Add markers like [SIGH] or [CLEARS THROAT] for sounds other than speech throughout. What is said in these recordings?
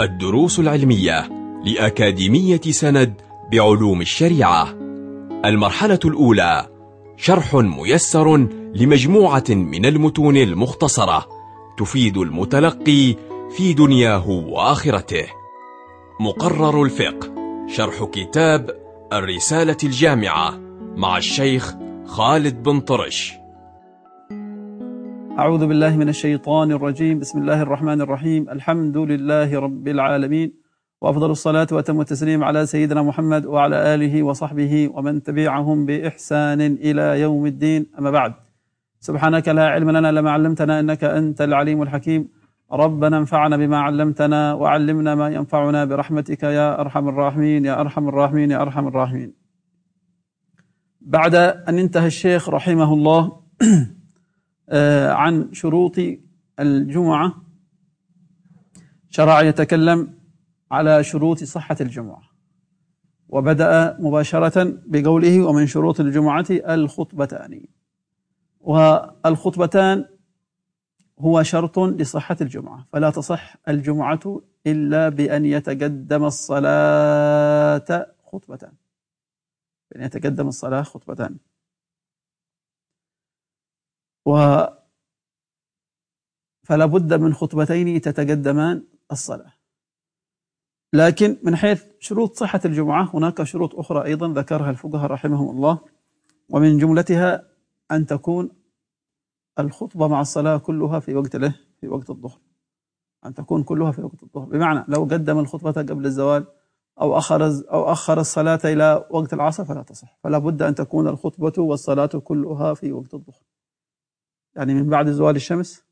الدروس العلمية لأكاديمية سند بعلوم الشريعة. المرحلة الأولى شرح ميسر لمجموعة من المتون المختصرة تفيد المتلقي في دنياه وآخرته. مقرر الفقه شرح كتاب الرسالة الجامعة مع الشيخ خالد بن طرش. أعوذ بالله من الشيطان الرجيم. بسم الله الرحمن الرحيم. الحمد لله رب العالمين. وأفضل الصلاة وأتم التسليم على سيدنا محمد وعلى آله وصحبه ومن تبعهم بإحسان إلى يوم الدين. أما بعد. سبحانك لا علم لنا لما علمتنا إنك أنت العليم الحكيم. ربنا انفعنا بما علمتنا وعلمنا ما ينفعنا برحمتك يا أرحم الراحمين. يا أرحم الراحمين. يا أرحم الراحمين. بعد أن انتهى الشيخ رحمه الله [CLEARS THROAT] عن شروط الجمعة. شرع يتكلم على شروط صحة الجمعة. وبدأ مباشرة بقوله ومن شروط الجمعة الخطبتان. والخطبتان هو شرط لصحة الجمعة. فلا تصح الجمعة إلا بأن يتقدم الصلاة خطبتان. بأن يتقدم الصلاة خطبتان. و فلا بد من خطبتين تتقدمان الصلاة. لكن من حيث شروط صحة الجمعة هناك شروط أخرى أيضا ذكرها الفقهاء رحمهم الله ومن جملتها أن تكون الخطبة مع الصلاة كلها في وقت له في وقت الظهر. أن تكون كلها في وقت الظهر. بمعنى لو قدم الخطبة قبل الزوال أو أخر أو أخر الصلاة إلى وقت العصر فلا تصح. فلا بد أن تكون الخطبة والصلاة كلها في وقت الظهر. يعني من بعد زوال الشمس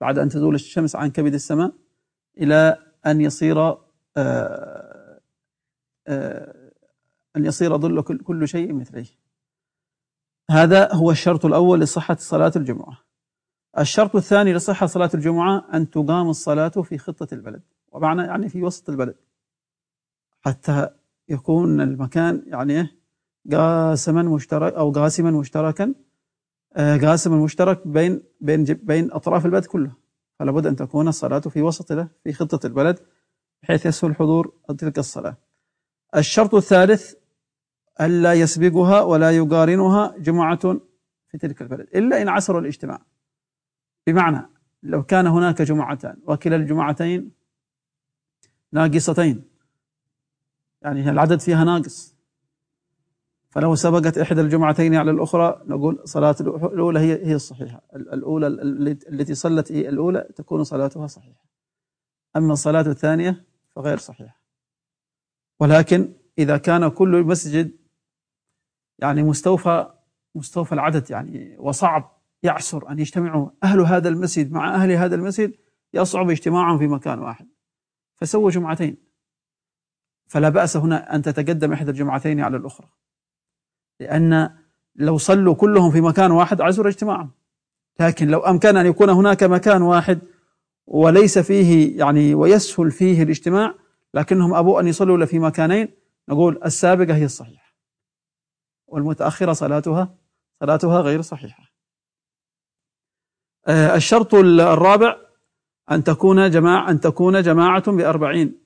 بعد أن تزول الشمس عن كبد السماء إلى أن يصير آآ آآ أن يصير ظل كل شيء مثليه. هذا هو الشرط الأول لصحة صلاة الجمعة. الشرط الثاني لصحة صلاة الجمعة أن تقام الصلاة في خطة البلد ومعنى يعني في وسط البلد. حتى يكون المكان يعني قاسما مشترك أو قاسما مشتركا قاسما مشترك بين بين بين أطراف البلد كلها. فلا بد أن تكون الصلاة في وسط له في خطة البلد بحيث يسهل حضور تلك الصلاة. الشرط الثالث ألا يسبقها ولا يقارنها جماعة في تلك البلد إلا إن عسروا الاجتماع. بمعنى لو كان هناك جمعتان وكلا الجمعتين ناقصتين يعني العدد فيها ناقص فلو سبقت إحدى الجمعتين على الأخرى نقول صلاة الأولى هي هي الصحيحة. الأولى التي صلت هي الأولى تكون صلاتها صحيحة. أما الصلاة الثانية فغير صحيحة. ولكن إذا كان كل مسجد يعني مستوفى مستوفى العدد يعني وصعب يعسر أن يجتمعوا. أهل هذا المسجد مع أهل هذا المسجد يصعب اجتماعهم في مكان واحد. فسووا جمعتين. فلا بأس هنا أن تتقدم إحدى الجمعتين على الأخرى. لأن لو صلوا كلهم في مكان واحد عسر اجتماعهم. لكن لو أمكن أن يكون هناك مكان واحد وليس فيه يعني ويسهل فيه الاجتماع لكنهم أبوا أن يصلوا في مكانين نقول السابقة هي الصحيحة. والمتأخرة صلاتها صلاتها غير صحيحة. الشرط الرابع أن تكون جماعة أن تكون جماعة بأربعين.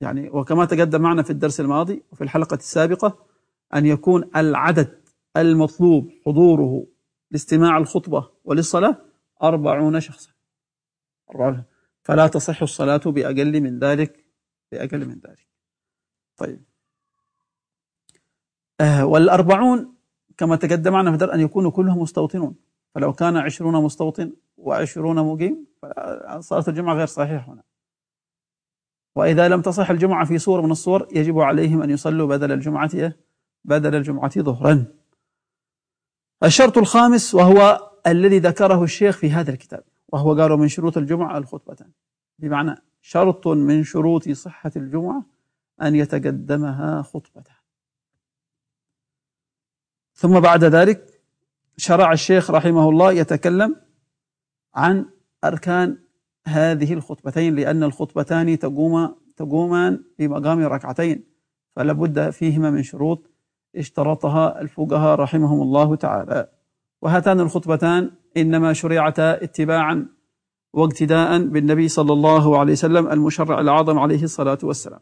يعني وكما تقدم معنا في الدرس الماضي وفي الحلقة السابقة أن يكون العدد المطلوب حضوره لاستماع الخطبة وللصلاة أربعون شخصا. فلا تصح الصلاة بأقل من ذلك بأقل من ذلك. طيب. آه والأربعون كما تقدم معنا في أن يكونوا كلهم مستوطنون. فلو كان عشرون مستوطن وعشرون مقيم صلاة الجمعة غير صحيحة هنا. وإذا لم تصح الجمعة في صورة من الصور يجب عليهم أن يصلوا بدل الجمعة بدل الجمعة ظهرا. الشرط الخامس وهو الذي ذكره الشيخ في هذا الكتاب وهو قالوا من شروط الجمعة الخطبتان بمعنى شرط من شروط صحة الجمعة أن يتقدمها خطبتان ثم بعد ذلك شرع الشيخ رحمه الله يتكلم عن أركان هذه الخطبتين لأن الخطبتان تقوم تقومان بمقام ركعتين فلا بد فيهما من شروط اشترطها الفقهاء رحمهم الله تعالى. وهاتان الخطبتان إنما شرعتا اتباعا واقتداء بالنبي صلى الله عليه وسلم المشرع الأعظم عليه الصلاة والسلام.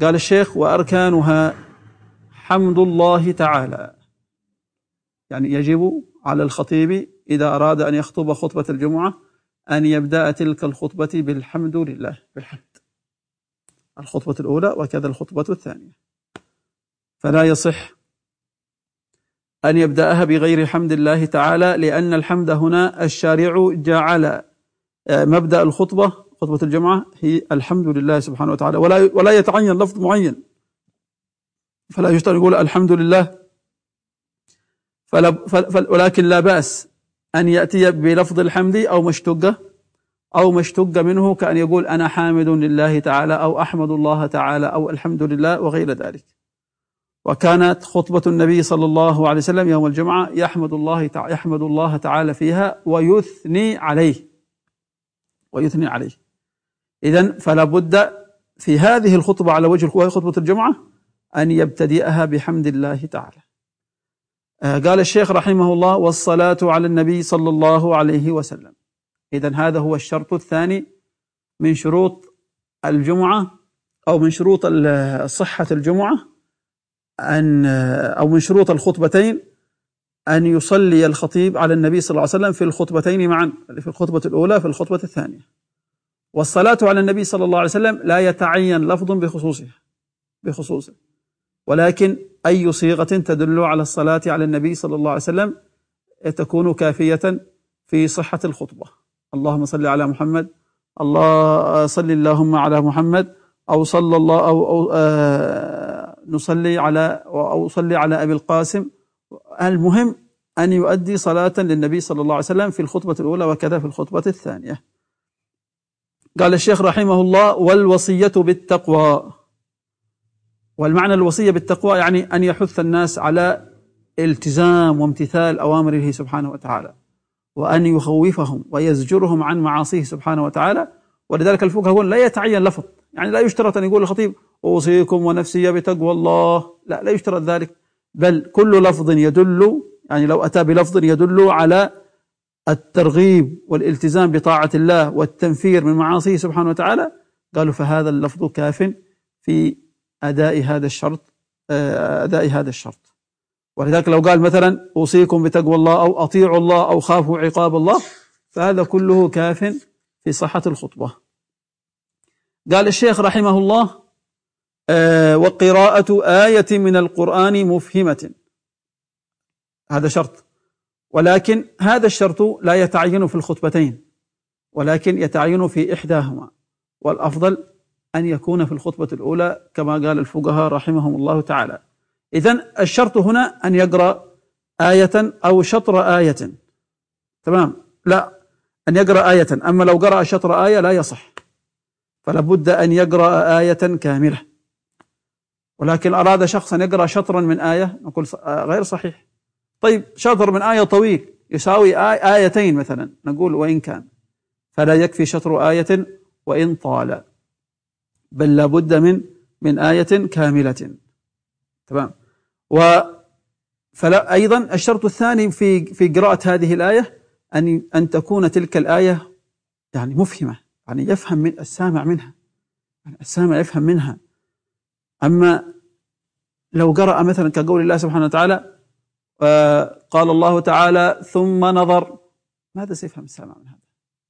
قال الشيخ وأركانها حمد الله تعالى. يعني يجب على الخطيب إذا أراد أن يخطب خطبة الجمعة أن يبدأ تلك الخطبة بالحمد لله بالحمد. الخطبة الأولى وكذا الخطبة الثانية. فلا يصح أن يبدأها بغير حمد الله تعالى لأن الحمد هنا الشارع جعل آه، مبدأ الخطبة خطبة الجمعة هي الحمد لله سبحانه وتعالى. ولا ولا يتعين لفظ معين. فلا يشترط يقول الحمد لله. فلا فل ولكن لا بأس أن يأتي بلفظ الحمد أو مشتقة أو مشتق منه كأن يقول أنا حامد لله تعالى أو أحمد الله تعالى أو الحمد لله وغير ذلك. وكانت خطبة النبي صلى الله عليه وسلم يوم الجمعة يحمد الله تعالى يحمد الله تعالى فيها ويثني عليه. ويثني عليه. إذا فلا بد في هذه الخطبة على وجه خطبة الجمعة أن يبتدئها بحمد الله تعالى. آه، قال الشيخ رحمه الله والصلاة على النبي صلى الله عليه وسلم. إذا هذا هو الشرط الثاني من شروط الجمعة أو من شروط صحة الجمعة. أن أو من شروط الخطبتين أن يصلي الخطيب على النبي صلى الله عليه وسلم في الخطبتين معا في الخطبة الأولى في الخطبة الثانية. والصلاة على النبي صلى الله عليه وسلم لا يتعين لفظ بخصوصه بخصوصه. ولكن أي صيغة تدل على الصلاة على النبي صلى الله عليه وسلم تكون كافية في صحة الخطبة. اللهم صل على محمد الله صل اللهم على محمد أو صلى الله أو, أو آه نصلي على أو صلي على أبي القاسم. المهم أن يؤدي صلاة للنبي صلى الله عليه وسلم في الخطبة الأولى وكذا في الخطبة الثانية. قال الشيخ رحمه الله والوصية بالتقوى. والمعنى الوصية بالتقوى يعني أن يحث الناس على التزام وامتثال أوامره سبحانه وتعالى وأن يخوفهم ويزجرهم عن معاصيه سبحانه وتعالى. ولذلك الفقهاء لا يتعين لفظ يعني لا يشترط أن يقول الخطيب أوصيكم ونفسي بتقوى الله. لا لا يشترط ذلك. بل كل لفظ يدل يعني لو أتى بلفظ يدل على الترغيب والالتزام بطاعة الله والتنفير من معاصيه سبحانه وتعالى قالوا فهذا اللفظ كاف في أداء هذا الشرط آه، أداء هذا الشرط. ولذلك لو قال مثلا أوصيكم بتقوى الله أو أطيعوا الله أو خافوا عقاب الله فهذا كله كاف في صحة الخطبة. قال الشيخ رحمه الله آه وقراءة آية من القرآن مفهمة. هذا شرط. ولكن هذا الشرط لا يتعين في الخطبتين ولكن يتعين في إحداهما. والأفضل أن يكون في الخطبة الأولى كما قال الفقهاء رحمهم الله تعالى. إذا الشرط هنا أن يقرأ آية أو شطر آية. تمام؟ لا أن يقرأ آية. أما لو قرأ شطر آية لا يصح. فلا بد أن يقرأ آية كاملة. ولكن أراد شخص أن يقرأ شطرا من آية نقول غير صحيح. طيب شطر من آية طويل يساوي آي آيتين مثلا نقول وإن كان. فلا يكفي شطر آية وإن طال. بل لابد من من آية كاملة. تمام. و فلا أيضا الشرط الثاني في في قراءة هذه الآية أن أن تكون تلك الآية يعني مفهمة. يعني يفهم من السامع منها يعني السامع يفهم منها. أما لو قرأ مثلا كقول الله سبحانه وتعالى آه، قال الله تعالى ثم نظر ماذا سيفهم السامع من هذا؟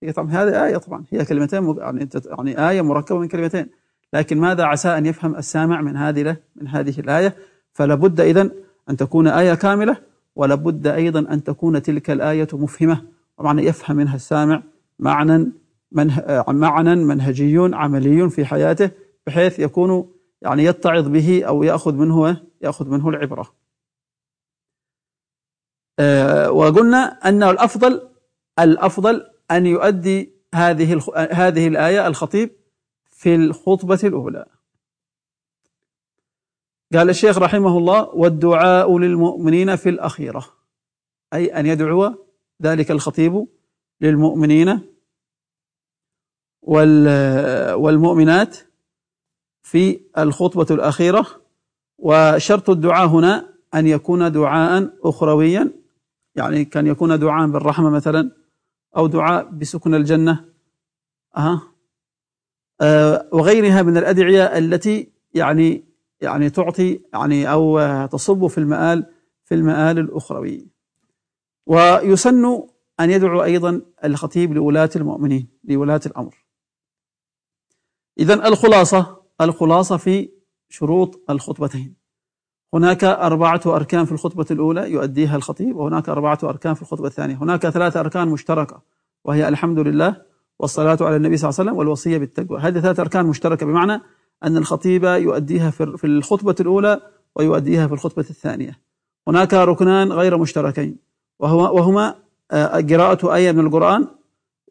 هي طبعا هذه آية طبعا هي كلمتين يعني يعني آية مركبة من كلمتين. لكن ماذا عسى أن يفهم السامع من هذه من هذه الآية؟ فلا بد إذن أن تكون آية كاملة ولا بد أيضا أن تكون تلك الآية مفهمة. ومعنى يفهم منها السامع معنى منه معنى منهجي عملي في حياته بحيث يكون يعني يتعظ به أو يأخذ منه يأخذ منه العبرة. آه، وقلنا أن الأفضل الأفضل أن يؤدي هذه هذه الآية الخطيب في الخطبة الأولى. قال الشيخ رحمه الله والدعاء للمؤمنين في الأخيرة. أي أن يدعو ذلك الخطيب للمؤمنين والمؤمنات في الخطبة الأخيرة. وشرط الدعاء هنا أن يكون دعاء أخرويا يعني كان يكون دعاء بالرحمة مثلا أو دعاء بسكن الجنة. أه. وغيرها من الأدعية التي يعني يعني تعطي يعني أو تصب في المآل في المآل الأخروي. ويسن أن يدعو أيضا الخطيب لولاة المؤمنين لولاة الأمر. إذا الخلاصة الخلاصة في شروط الخطبتين. هناك أربعة أركان في الخطبة الأولى يؤديها الخطيب وهناك أربعة أركان في الخطبة الثانية. هناك ثلاثة أركان مشتركة وهي الحمد لله والصلاة على النبي صلى الله عليه وسلم والوصية بالتقوى. هذه ثلاثة أركان مشتركة بمعنى أن الخطيب يؤديها في الخطبة الأولى ويؤديها في الخطبة الثانية. هناك ركنان غير مشتركين وهما آه، قراءة آية من القرآن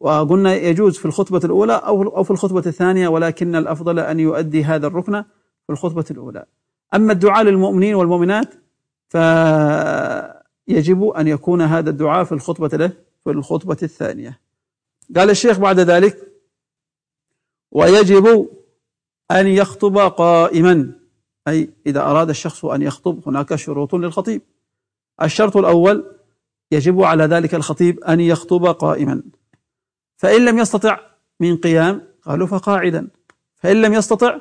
وقلنا يجوز في الخطبة الأولى أو في الخطبة الثانية ولكن الأفضل أن يؤدي هذا الركن في الخطبة الأولى. أما الدعاء للمؤمنين والمؤمنات فيجب أن يكون هذا الدعاء في الخطبة له في الخطبة الثانية. قال الشيخ بعد ذلك ويجب أن يخطب قائما. أي إذا أراد الشخص أن يخطب هناك شروط للخطيب. الشرط الأول يجب على ذلك الخطيب أن يخطب قائما. فإن لم يستطع من قيام قالوا فقاعدا. فإن لم يستطع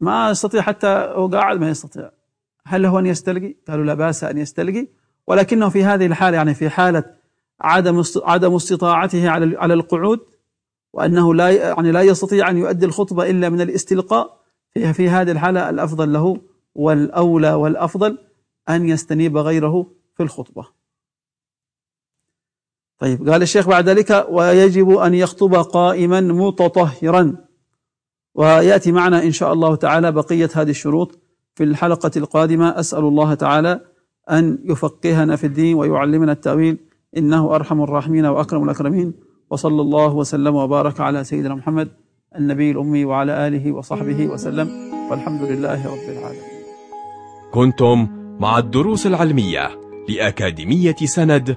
ما يستطيع حتى هو قاعد ما يستطيع. هل له أن يستلقي؟ قالوا لا بأس أن يستلقي. ولكنه في هذه الحالة يعني في حالة عدم عدم استطاعته على على القعود وأنه لا يعني لا يستطيع أن يؤدي الخطبة إلا من الاستلقاء في هذه الحالة الأفضل له والأولى والأفضل أن يستنيب غيره في الخطبة. طيب قال الشيخ بعد ذلك ويجب أن يخطب قائما متطهرا. ويأتي معنا إن شاء الله تعالى بقية هذه الشروط في الحلقة القادمة. أسأل الله تعالى أن يفقهنا في الدين ويعلمنا التأويل. إنه أرحم الراحمين وأكرم الأكرمين. وصلى الله وسلم وبارك على سيدنا محمد النبي الأمي وعلى آله وصحبه وسلم. والحمد لله رب العالمين. كنتم مع الدروس العلمية لأكاديمية سند